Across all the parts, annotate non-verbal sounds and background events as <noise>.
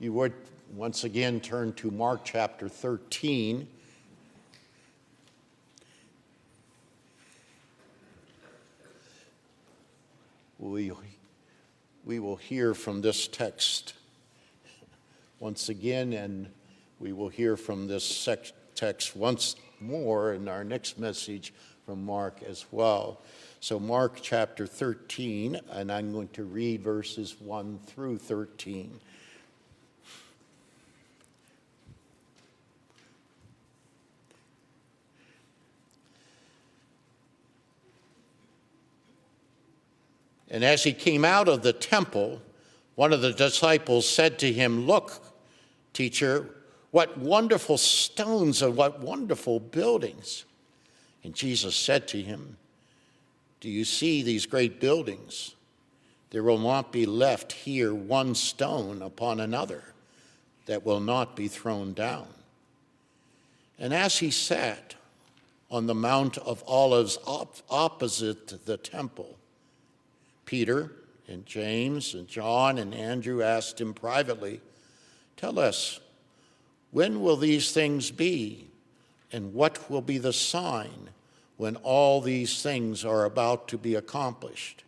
you would once again turn to Mark chapter 13. We, we will hear from this text once again, and we will hear from this text once more in our next message from Mark as well. So, Mark chapter 13, and I'm going to read verses 1 through 13. And as he came out of the temple, one of the disciples said to him, Look, teacher, what wonderful stones and what wonderful buildings. And Jesus said to him, Do you see these great buildings? There will not be left here one stone upon another that will not be thrown down. And as he sat on the Mount of Olives op- opposite the temple, Peter and James and John and Andrew asked him privately, Tell us, when will these things be? And what will be the sign when all these things are about to be accomplished?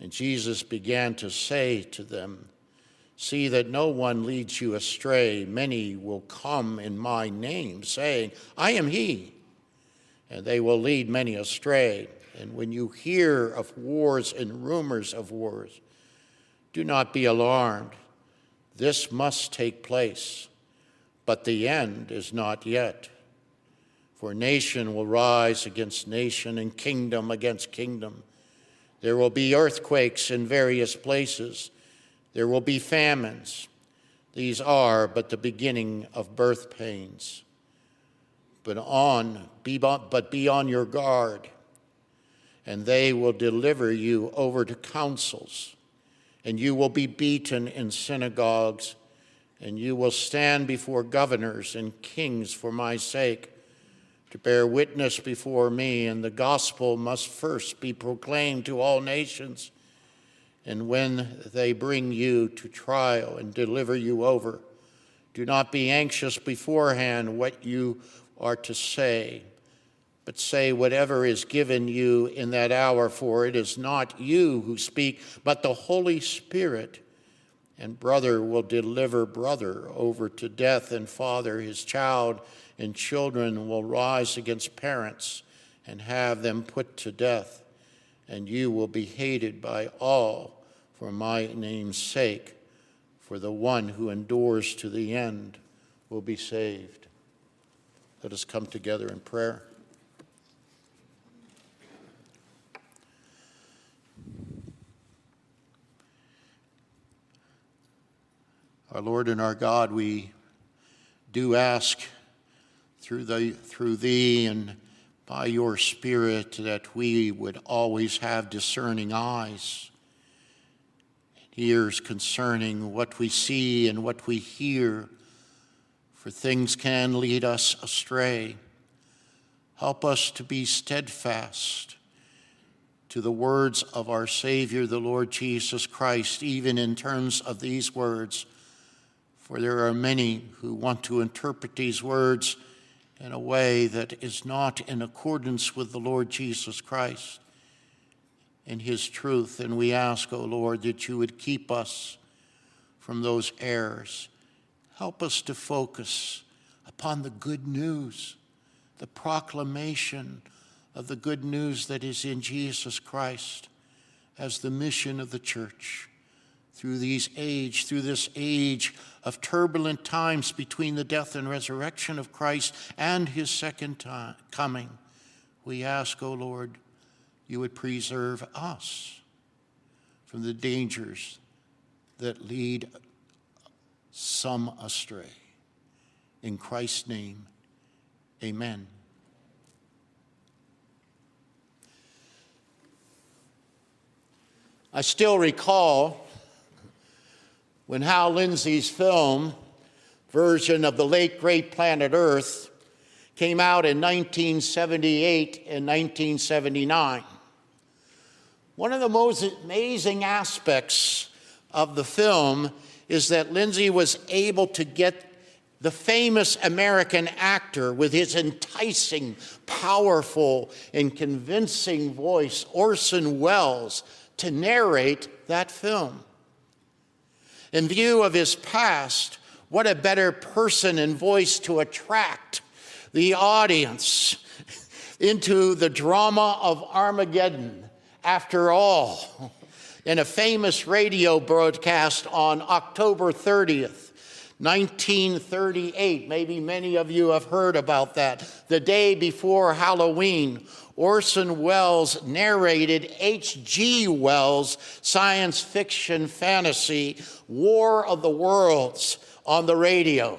And Jesus began to say to them, See that no one leads you astray. Many will come in my name, saying, I am he. And they will lead many astray. And when you hear of wars and rumors of wars, do not be alarmed. This must take place, but the end is not yet. For nation will rise against nation and kingdom against kingdom. There will be earthquakes in various places. There will be famines. These are but the beginning of birth pains. But on, be, but be on your guard and they will deliver you over to councils, and you will be beaten in synagogues, and you will stand before governors and kings for my sake to bear witness before me, and the gospel must first be proclaimed to all nations. And when they bring you to trial and deliver you over, do not be anxious beforehand what you are to say but say whatever is given you in that hour, for it is not you who speak, but the Holy Spirit. And brother will deliver brother over to death, and father his child, and children will rise against parents and have them put to death. And you will be hated by all for my name's sake, for the one who endures to the end will be saved. Let us come together in prayer. Our Lord and our God, we do ask through, the, through Thee and by Your Spirit that we would always have discerning eyes, ears concerning what we see and what we hear, for things can lead us astray. Help us to be steadfast to the words of our Savior, the Lord Jesus Christ, even in terms of these words for there are many who want to interpret these words in a way that is not in accordance with the Lord Jesus Christ and his truth. And we ask, O oh Lord, that you would keep us from those errors. Help us to focus upon the good news, the proclamation of the good news that is in Jesus Christ as the mission of the church through these age, through this age of turbulent times between the death and resurrection of Christ and his second time, coming, we ask, O oh Lord, you would preserve us from the dangers that lead some astray. In Christ's name, amen. I still recall when Hal Lindsey's film version of the late great planet Earth came out in 1978 and 1979. One of the most amazing aspects of the film is that Lindsey was able to get the famous American actor with his enticing, powerful, and convincing voice, Orson Welles, to narrate that film. In view of his past, what a better person and voice to attract the audience into the drama of Armageddon. After all, in a famous radio broadcast on October 30th, 1938, maybe many of you have heard about that, the day before Halloween, Orson Welles narrated H.G. Wells' science fiction fantasy, War of the Worlds, on the radio.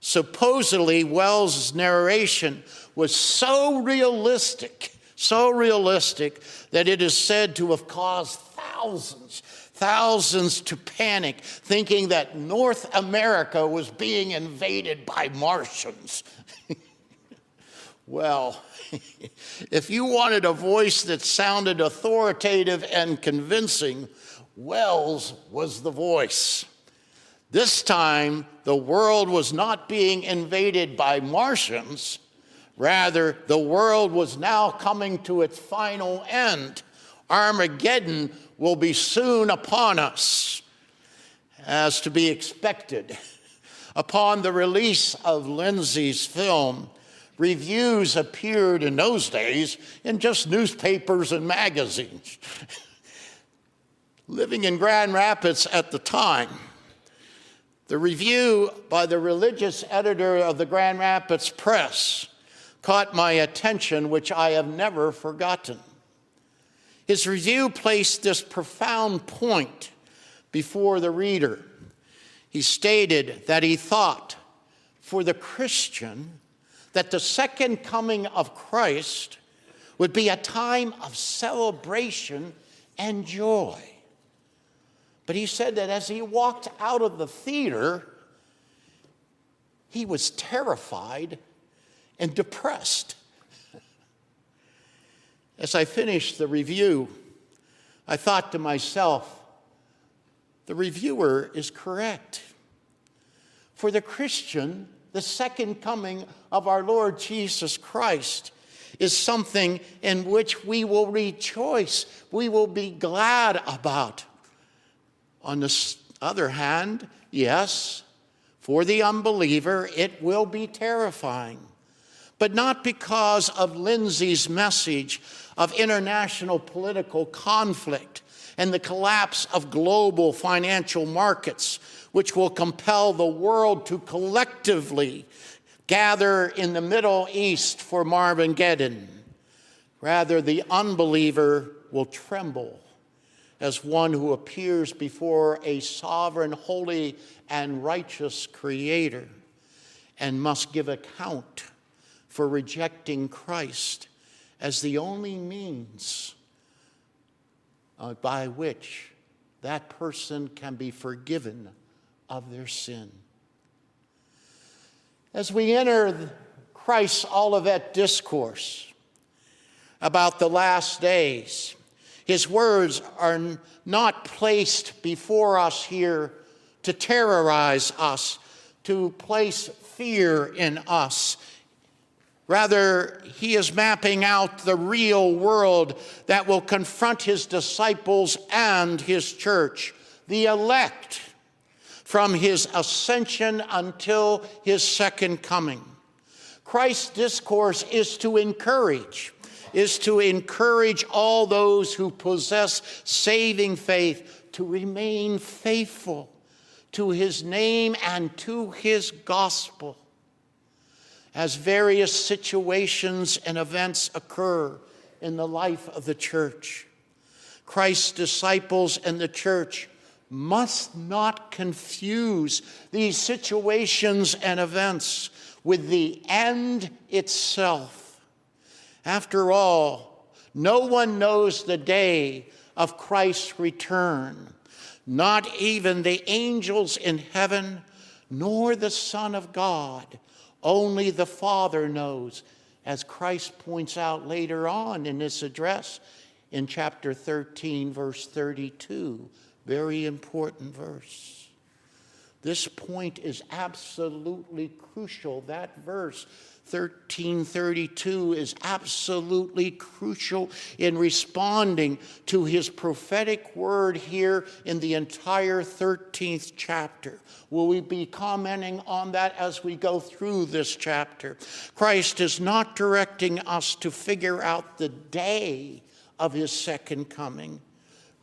Supposedly, Welles' narration was so realistic, so realistic, that it is said to have caused thousands, thousands to panic, thinking that North America was being invaded by Martians. <laughs> well, <laughs> if you wanted a voice that sounded authoritative and convincing, Welles was the voice. This time, the world was not being invaded by Martians. Rather, the world was now coming to its final end. Armageddon will be soon upon us, as to be expected. <laughs> Upon the release of Lindsey's film, reviews appeared in those days in just newspapers and magazines. Living in Grand Rapids at the time, the review by the religious editor of the Grand Rapids Press caught my attention, which I have never forgotten. His review placed this profound point before the reader. He stated that he thought for the Christian that the second coming of Christ would be a time of celebration and joy. But he said that as he walked out of the theater, he was terrified and depressed. <laughs> As I finished the review, I thought to myself, the reviewer is correct. For the Christian, the second coming of our Lord Jesus Christ is something in which we will rejoice, we will be glad about. On the other hand, yes, for the unbeliever, it will be terrifying. But not because of Lindsey's message of international political conflict and the collapse of global financial markets, which will compel the world to collectively gather in the Middle East for Marmageddon. Rather, the unbeliever will tremble as one who appears before a sovereign, holy, and righteous Creator and must give account for rejecting Christ as the only means uh, by which that person can be forgiven of their sin. As we enter Christ's Olivet discourse about the last days, his words are not placed before us here to terrorize us, to place fear in us. Rather, he is mapping out the real world that will confront his disciples and his church, the elect, from his ascension until his second coming. Christ's discourse is to encourage is to encourage all those who possess saving faith to remain faithful to his name and to his gospel. As various situations and events occur in the life of the church, Christ's disciples and the church must not confuse these situations and events with the end itself after all, no one knows the day of Christ's return, not even the angels in heaven, nor the Son of God. Only the Father knows, as Christ points out later on in this address in chapter 13, verse 32. Very important verse. This point is absolutely crucial. That verse 1332 is absolutely crucial in responding to his prophetic word here in the entire 13th chapter. Will we be commenting on that as we go through this chapter? Christ is not directing us to figure out the day of his second coming.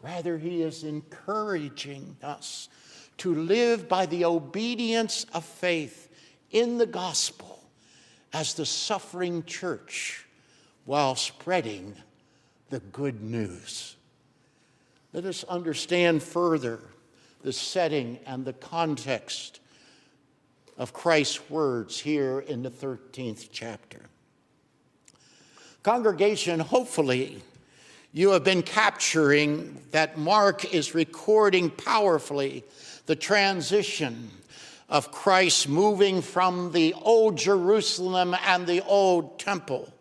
Rather, he is encouraging us to live by the obedience of faith in the gospel as the suffering church while spreading the good news. Let us understand further the setting and the context of Christ's words here in the 13th chapter. Congregation, hopefully, you have been capturing that Mark is recording powerfully the transition of Christ moving from the old Jerusalem and the old temple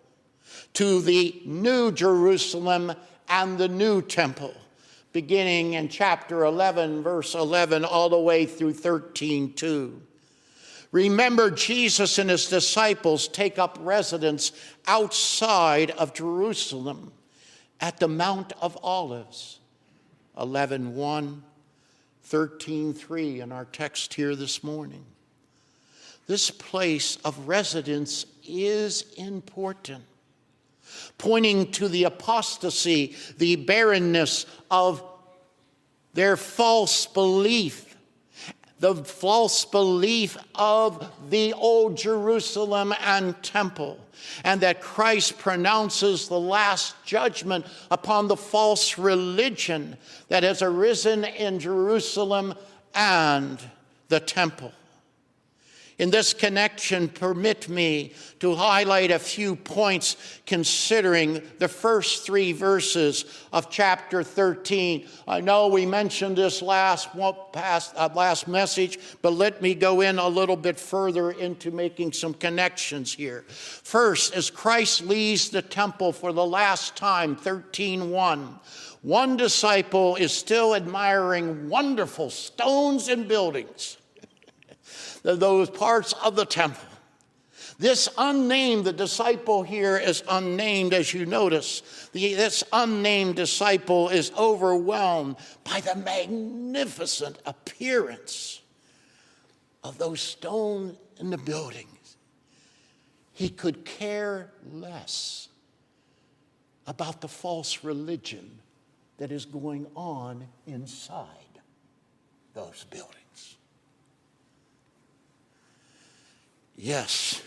to the new Jerusalem and the new temple, beginning in chapter 11, verse 11, all the way through 13 2. Remember, Jesus and his disciples take up residence outside of Jerusalem at the Mount of Olives. 11 1 13:3 in our text here this morning. This place of residence is important, pointing to the apostasy, the barrenness of their false belief, the false belief of the old Jerusalem and temple and that Christ pronounces the last judgment upon the false religion that has arisen in Jerusalem and the temple. In this connection, permit me to highlight a few points considering the first three verses of chapter 13. I know we mentioned this last, past, uh, last message, but let me go in a little bit further into making some connections here. First, as Christ leaves the temple for the last time, 13.1, one disciple is still admiring wonderful stones and buildings those parts of the temple. This unnamed, the disciple here is unnamed, as you notice. The, this unnamed disciple is overwhelmed by the magnificent appearance of those stones in the buildings. He could care less about the false religion that is going on inside those buildings. Yes.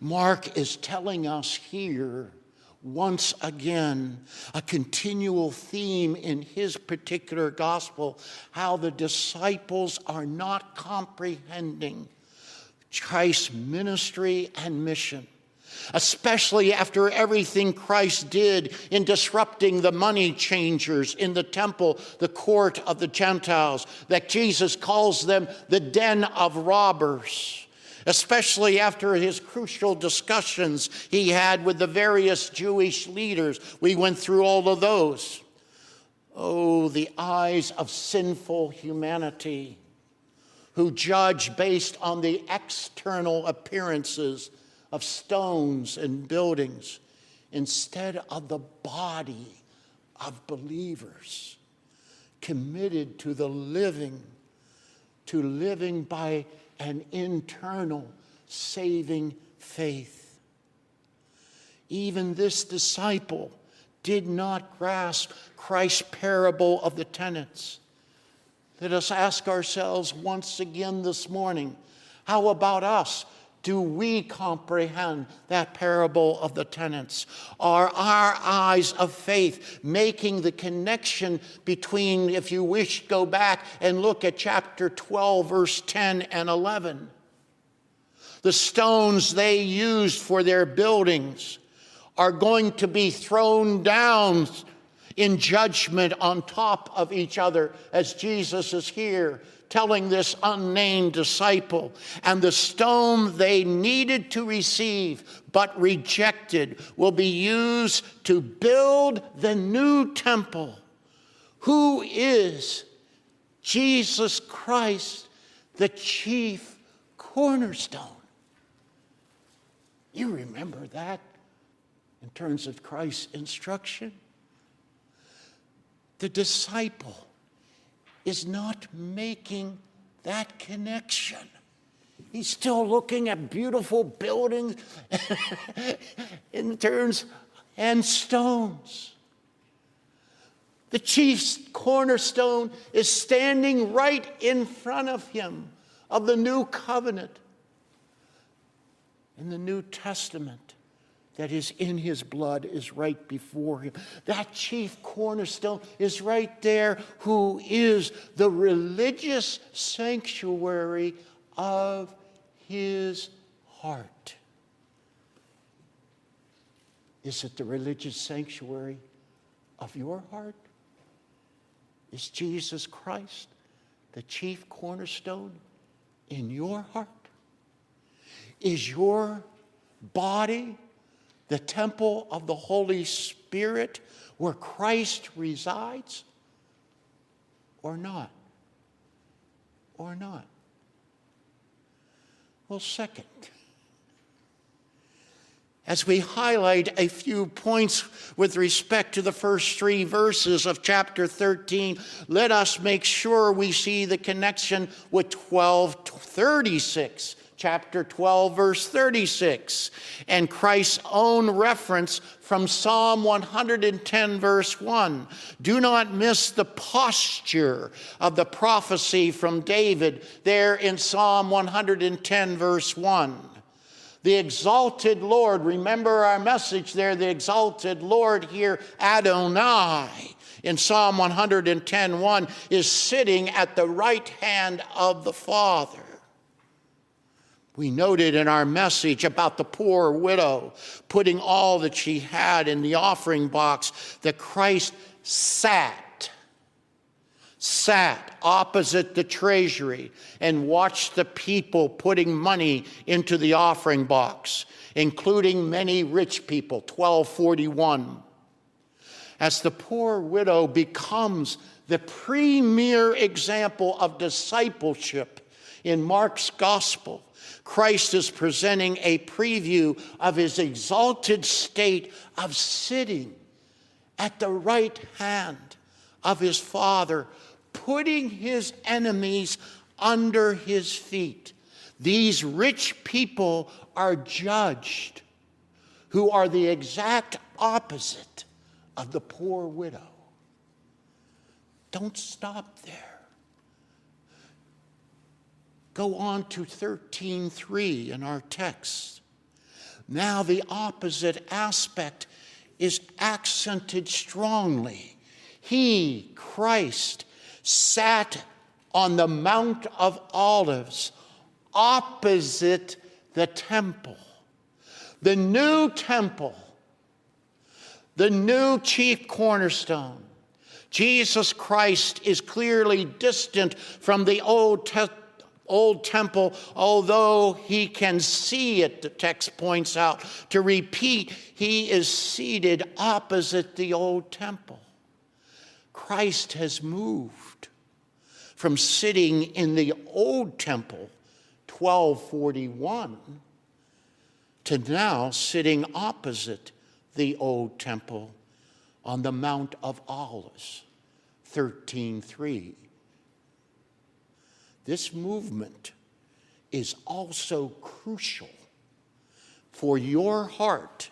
Mark is telling us here once again a continual theme in his particular gospel how the disciples are not comprehending Christ's ministry and mission especially after everything Christ did in disrupting the money changers in the temple, the court of the Gentiles, that Jesus calls them the den of robbers. Especially after his crucial discussions he had with the various Jewish leaders. We went through all of those. Oh, the eyes of sinful humanity who judge based on the external appearances of stones and buildings instead of the body of believers committed to the living, to living by an internal saving faith. Even this disciple did not grasp Christ's parable of the tenants. Let us ask ourselves once again this morning how about us? Do we comprehend that parable of the tenants? Are our eyes of faith making the connection between, if you wish, go back and look at chapter 12, verse 10 and 11? The stones they used for their buildings are going to be thrown down in judgment on top of each other as Jesus is here telling this unnamed disciple, and the stone they needed to receive but rejected will be used to build the new temple. Who is Jesus Christ, the chief cornerstone. You remember that in terms of Christ's instruction? The disciple is not making that connection. He's still looking at beautiful buildings <laughs> in terms and stones. The chief cornerstone is standing right in front of him of the new covenant in the New Testament that is in his blood is right before him. That chief cornerstone is right there, who is the religious sanctuary of his heart. Is it the religious sanctuary of your heart? Is Jesus Christ the chief cornerstone in your heart? Is your body the temple of the Holy Spirit where Christ resides? Or not? Or not? Well, second, as we highlight a few points with respect to the first three verses of chapter 13, let us make sure we see the connection with 1236 chapter 12, verse 36, and Christ's own reference from Psalm 110, verse 1. Do not miss the posture of the prophecy from David there in Psalm 110, verse 1. The exalted Lord, remember our message there, the exalted Lord here, Adonai, in Psalm 110, 1, is sitting at the right hand of the Father. We noted in our message about the poor widow putting all that she had in the offering box that Christ sat, sat opposite the treasury and watched the people putting money into the offering box, including many rich people, 1241. As the poor widow becomes the premier example of discipleship in Mark's gospel, Christ is presenting a preview of his exalted state of sitting at the right hand of his Father, putting his enemies under his feet. These rich people are judged, who are the exact opposite of the poor widow. Don't stop there. Go on to 13:3 in our text. Now the opposite aspect is accented strongly. He, Christ, sat on the Mount of Olives opposite the temple. The new temple, the new chief cornerstone. Jesus Christ is clearly distant from the Old Testament old temple, although he can see it, the text points out. To repeat, he is seated opposite the old temple. Christ has moved from sitting in the old temple, 1241, to now sitting opposite the old temple on the Mount of Olives, 13:3. This movement is also crucial for your heart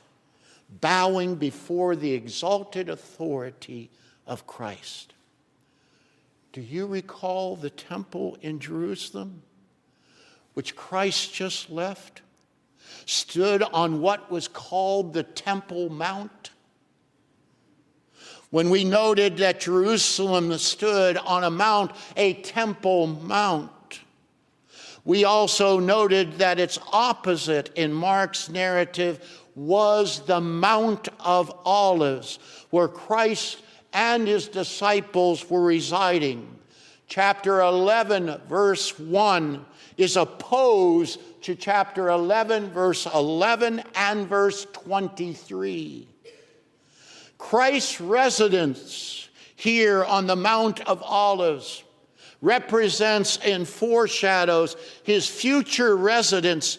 bowing before the exalted authority of Christ. Do you recall the temple in Jerusalem, which Christ just left? Stood on what was called the Temple Mount? When we noted that Jerusalem stood on a mount, a temple mount. We also noted that its opposite in Mark's narrative was the Mount of Olives, where Christ and his disciples were residing. Chapter 11, verse 1, is opposed to chapter 11, verse 11 and verse 23. Christ's residence here on the Mount of Olives represents and foreshadows his future residence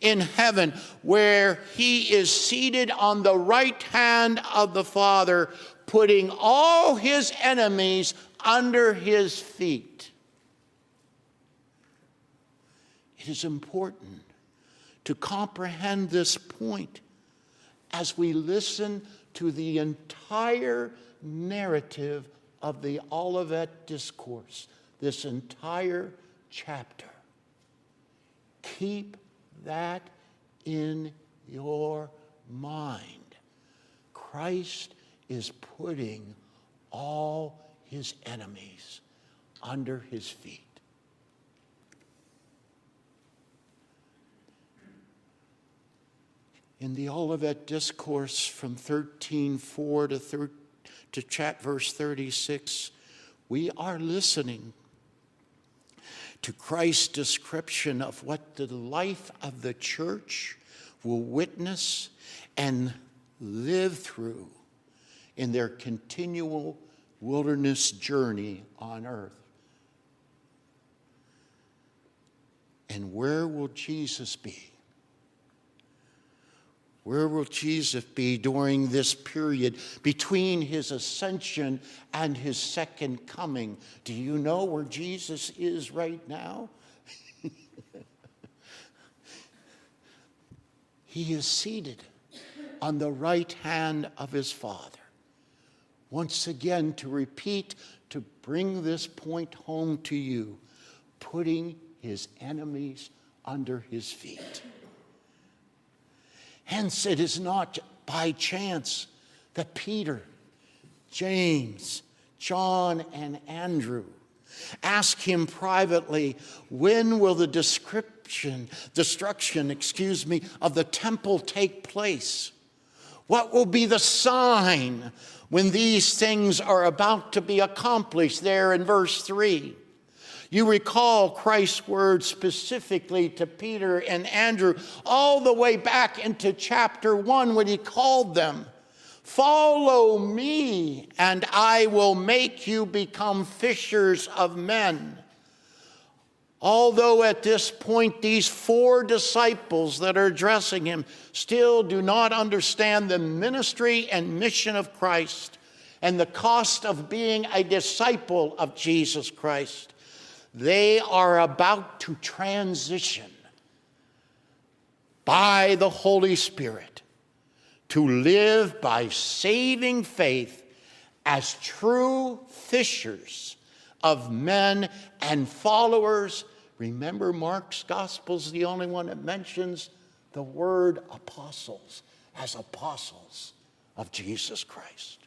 in heaven, where he is seated on the right hand of the Father, putting all his enemies under his feet. It is important to comprehend this point as we listen to the entire narrative of the Olivet Discourse, this entire chapter. Keep that in your mind. Christ is putting all his enemies under his feet. In the Olivet Discourse from 13.4 to, thir- to chat verse 36, we are listening to Christ's description of what the life of the church will witness and live through in their continual wilderness journey on earth. And where will Jesus be? Where will Jesus be during this period between his ascension and his second coming? Do you know where Jesus is right now? <laughs> he is seated on the right hand of his Father. Once again, to repeat, to bring this point home to you, putting his enemies under his feet. Hence, it is not by chance that Peter, James, John, and Andrew ask him privately, when will the description, destruction, excuse me, of the temple take place? What will be the sign when these things are about to be accomplished? There in verse 3. You recall Christ's words specifically to Peter and Andrew all the way back into chapter 1 when he called them. Follow me, and I will make you become fishers of men. Although at this point, these four disciples that are addressing him still do not understand the ministry and mission of Christ and the cost of being a disciple of Jesus Christ. They are about to transition by the Holy Spirit to live by saving faith as true fishers of men and followers. Remember, Mark's gospel is the only one that mentions the word apostles as apostles of Jesus Christ.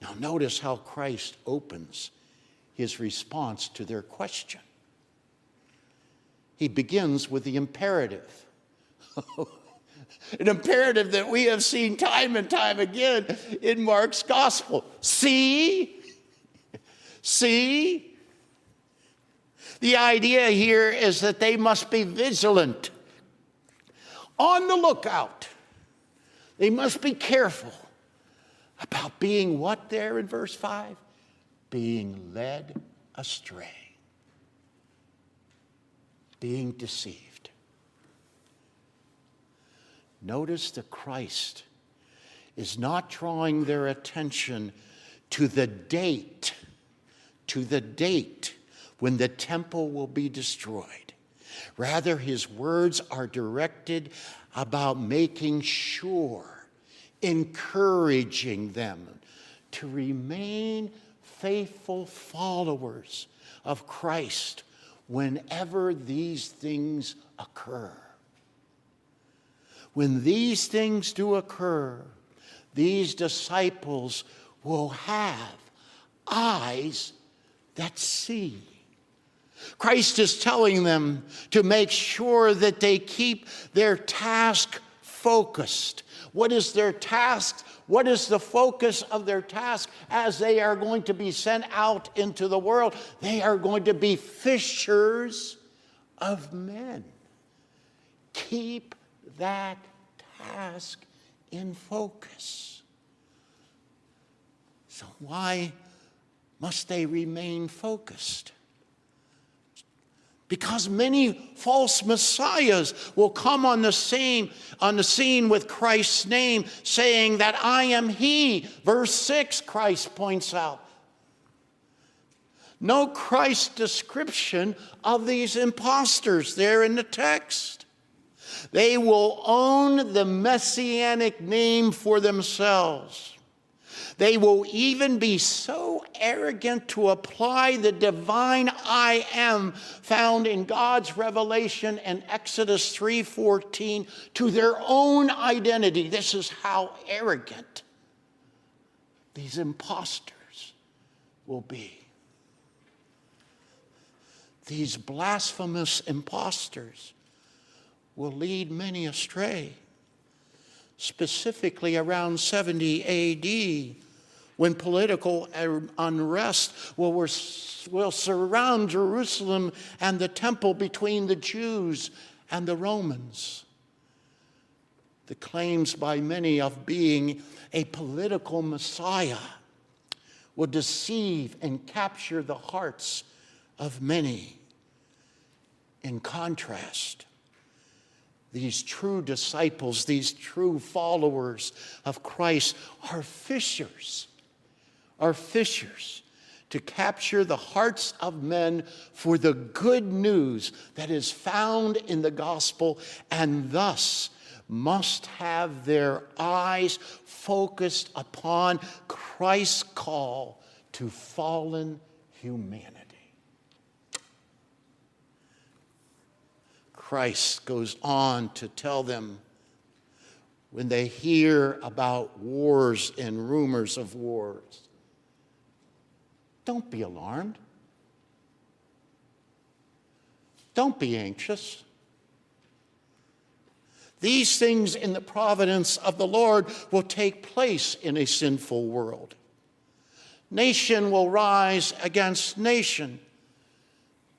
Now, notice how Christ opens his response to their question. He begins with the imperative. <laughs> An imperative that we have seen time and time again in Mark's gospel. See? See? The idea here is that they must be vigilant, on the lookout. They must be careful about being what there in verse 5? Being led astray, being deceived. Notice that Christ is not drawing their attention to the date, to the date when the temple will be destroyed. Rather, his words are directed about making sure, encouraging them to remain faithful followers of Christ whenever these things occur. When these things do occur, these disciples will have eyes that see. Christ is telling them to make sure that they keep their task focused. What is their task? What is the focus of their task as they are going to be sent out into the world? They are going to be fishers of men. Keep that task in focus. So, why must they remain focused. Because many false messiahs will come on the scene, on the scene with Christ's name, saying that I am He. Verse 6, Christ points out. No Christ description of these impostors there in the text. They will own the messianic name for themselves. They will even be so arrogant to apply the divine I am found in God's revelation in Exodus 3:14 to their own identity. This is how arrogant these impostors will be. These blasphemous impostors will lead many astray. Specifically around 70 AD, when political unrest will, will surround Jerusalem and the temple between the Jews and the Romans. The claims by many of being a political Messiah will deceive and capture the hearts of many. In contrast, these true disciples, these true followers of Christ, are fishers are fishers to capture the hearts of men for the good news that is found in the gospel and thus must have their eyes focused upon Christ's call to fallen humanity. Christ goes on to tell them when they hear about wars and rumors of wars don't be alarmed. Don't be anxious. These things in the providence of the Lord will take place in a sinful world. Nation will rise against nation,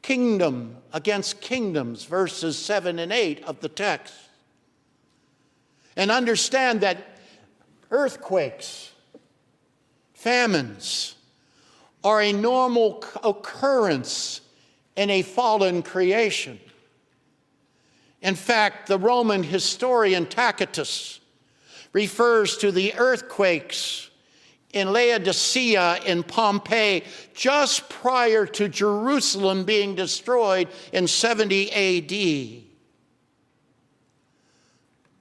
kingdom against kingdoms, verses 7 and 8 of the text. And understand that earthquakes, famines, are a normal occurrence in a fallen creation. In fact, the Roman historian Tacitus refers to the earthquakes in Laodicea in Pompeii just prior to Jerusalem being destroyed in 70 AD,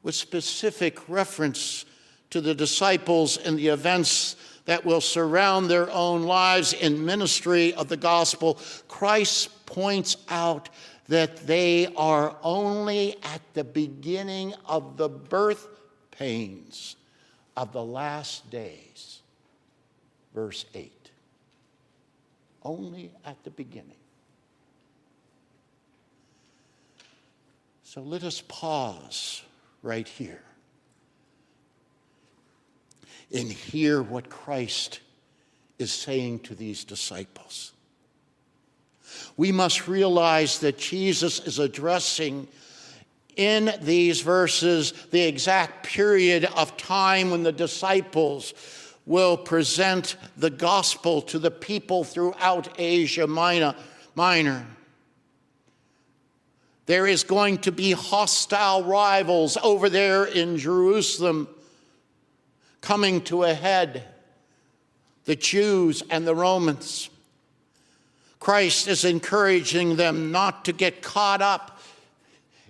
with specific reference to the disciples and the events that will surround their own lives in ministry of the gospel, Christ points out that they are only at the beginning of the birth pains of the last days. Verse 8. Only at the beginning. So let us pause right here and hear what Christ is saying to these disciples. We must realize that Jesus is addressing in these verses the exact period of time when the disciples will present the gospel to the people throughout Asia Minor. There is going to be hostile rivals over there in Jerusalem coming to a head the Jews and the Romans. Christ is encouraging them not to get caught up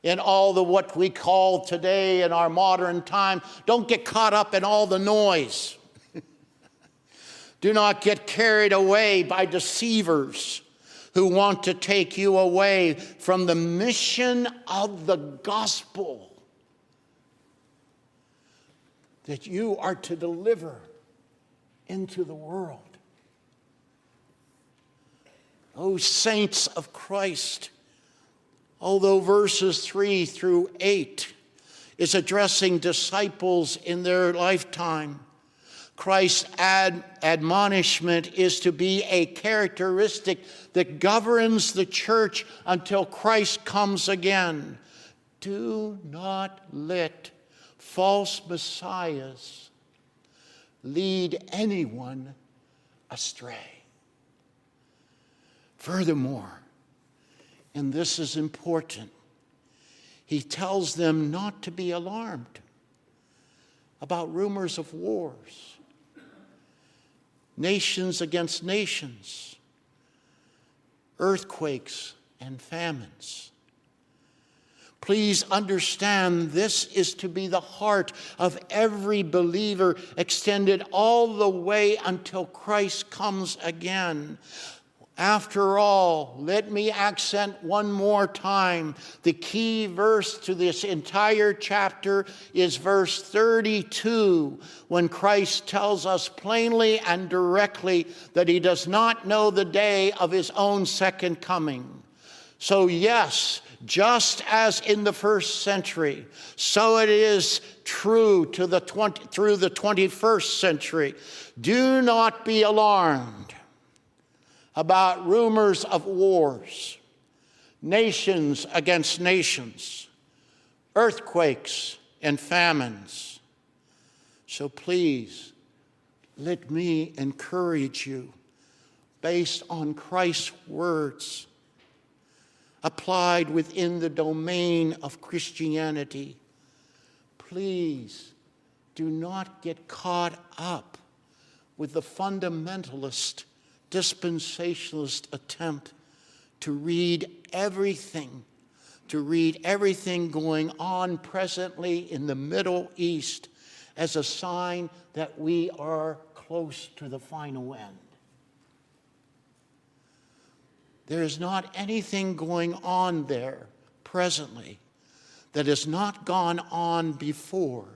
in all the what we call today in our modern time. Don't get caught up in all the noise. <laughs> Do not get carried away by deceivers who want to take you away from the mission of the gospel. That you are to deliver into the world. Oh, saints of Christ, although verses 3 through 8 is addressing disciples in their lifetime, Christ's ad- admonishment is to be a characteristic that governs the church until Christ comes again. Do not let false messiahs lead anyone astray. Furthermore, and this is important, he tells them not to be alarmed about rumors of wars, nations against nations, earthquakes and famines. Please understand this is to be the heart of every believer, extended all the way until Christ comes again. After all, let me accent one more time. The key verse to this entire chapter is verse 32, when Christ tells us plainly and directly that he does not know the day of his own second coming. So, yes, just as in the first century, so it is true to the 20, through the 21st century. Do not be alarmed about rumors of wars, nations against nations, earthquakes and famines. So please, let me encourage you based on Christ's words applied within the domain of Christianity. Please do not get caught up with the fundamentalist dispensationalist attempt to read everything, to read everything going on presently in the Middle East as a sign that we are close to the final end. There is not anything going on there presently that has not gone on before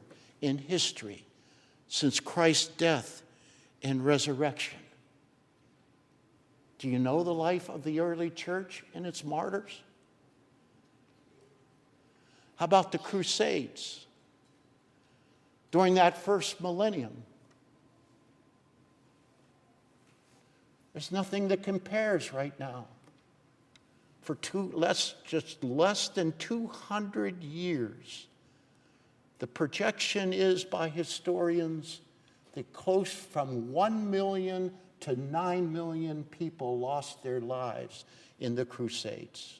in history since Christ's death and resurrection. Do you know the life of the early church and its martyrs? How about the Crusades during that first millennium? There's nothing that compares right now. For two, less, just less than 200 years, the projection is by historians that close from 1 million to 9 million people lost their lives in the Crusades.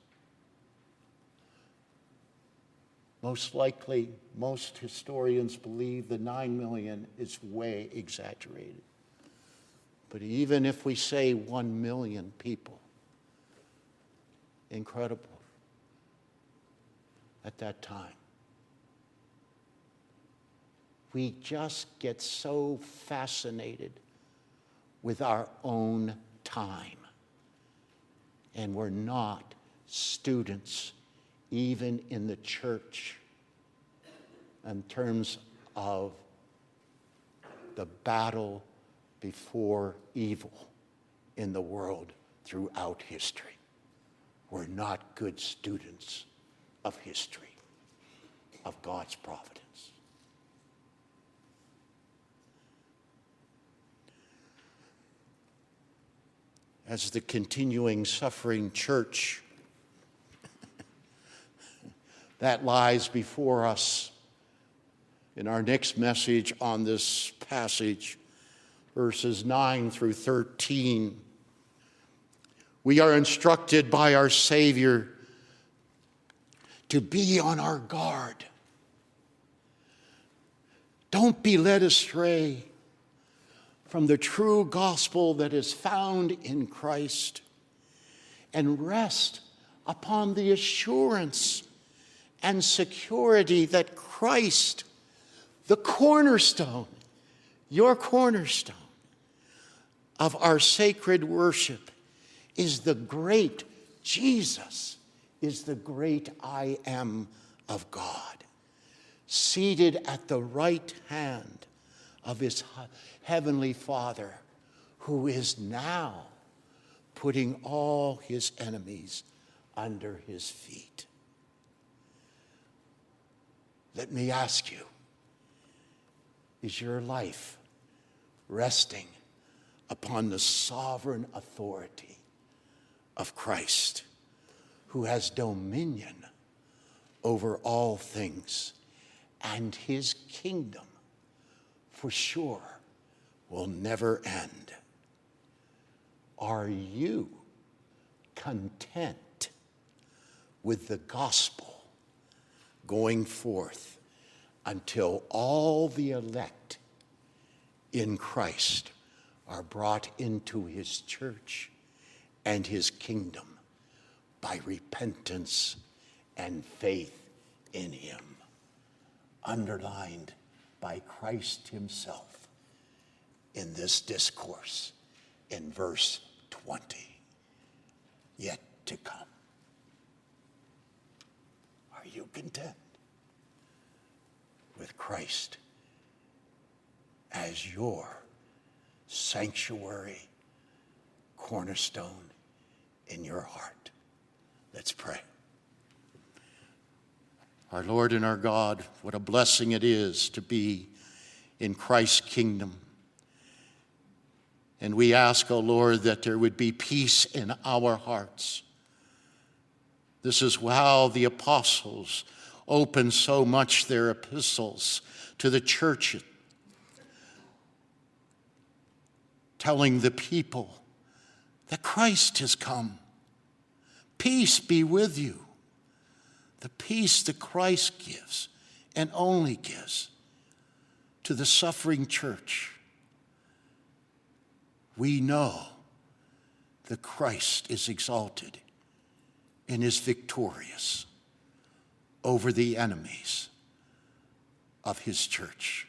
Most likely, most historians believe the 9 million is way exaggerated. But even if we say 1 million people, incredible at that time. We just get so fascinated with our own time. And we're not students, even in the church, in terms of the battle before evil in the world throughout history. We're not good students of history, of God's providence. as the continuing suffering church <laughs> that lies before us in our next message on this passage, verses 9 through 13. We are instructed by our Savior to be on our guard. Don't be led astray from the true gospel that is found in Christ and rest upon the assurance and security that Christ, the cornerstone, your cornerstone of our sacred worship, is the great Jesus, is the great I am of God, seated at the right hand of his heavenly Father, who is now putting all his enemies under his feet. Let me ask you is your life resting upon the sovereign authority of Christ, who has dominion over all things, and his kingdom for sure will never end. Are you content with the gospel going forth until all the elect in Christ are brought into his church and his kingdom by repentance and faith in him, underlined by Christ himself in this discourse in verse 20. Yet to come. Are you content with Christ as your sanctuary cornerstone in your heart? Let's pray. Our Lord and our God, what a blessing it is to be in Christ's kingdom. And we ask, O oh Lord, that there would be peace in our hearts. This is how the apostles opened so much their epistles to the church, telling the people that Christ has come. Peace be with you. The peace that Christ gives and only gives to the suffering church. We know that Christ is exalted and is victorious over the enemies of his church.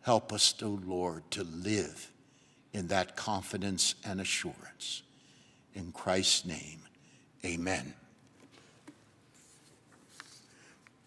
Help us, O Lord, to live in that confidence and assurance. In Christ's name, amen.